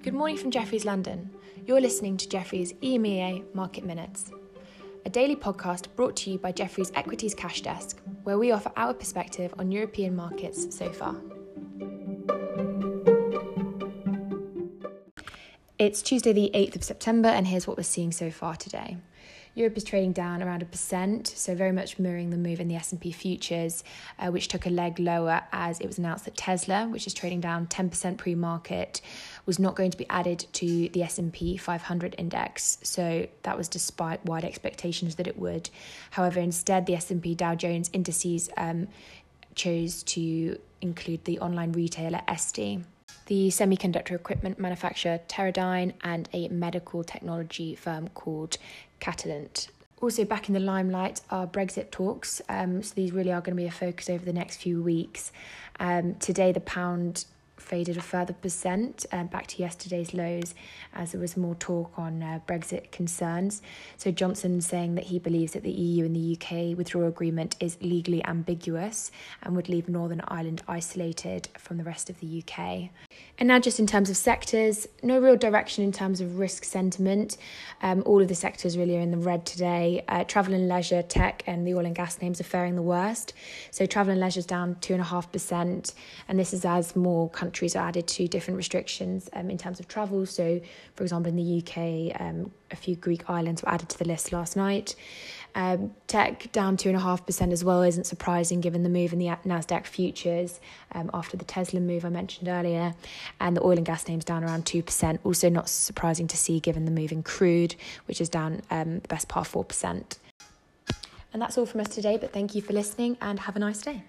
Good morning from Jefferies London. You're listening to Jefferies EMEA Market Minutes, a daily podcast brought to you by Jefferies Equities Cash Desk, where we offer our perspective on European markets so far. It's Tuesday, the 8th of September, and here's what we're seeing so far today. Europe is trading down around a percent, so very much mirroring the move in the S&P futures, uh, which took a leg lower as it was announced that Tesla, which is trading down 10% pre-market, was not going to be added to the S&P 500 index. So that was despite wide expectations that it would. However, instead the S&P Dow Jones indices um, chose to include the online retailer Etsy the semiconductor equipment manufacturer Teradyne, and a medical technology firm called Catalent. Also, back in the limelight are Brexit talks. Um, so, these really are going to be a focus over the next few weeks. Um, today, the pound faded a further percent uh, back to yesterday's lows as there was more talk on uh, Brexit concerns. So Johnson saying that he believes that the EU and the UK withdrawal agreement is legally ambiguous and would leave Northern Ireland isolated from the rest of the UK. And now, just in terms of sectors, no real direction in terms of risk sentiment. Um, all of the sectors really are in the red today. Uh, travel and leisure, tech, and the oil and gas names are faring the worst. So, travel and leisure is down 2.5%, and this is as more countries are added to different restrictions um, in terms of travel. So, for example, in the UK, um, a few Greek islands were added to the list last night. Um, tech down 2.5% as well isn't surprising given the move in the NASDAQ futures um, after the Tesla move I mentioned earlier. And the oil and gas names down around 2%. Also, not surprising to see given the move in crude, which is down um, the best part 4%. And that's all from us today, but thank you for listening and have a nice day.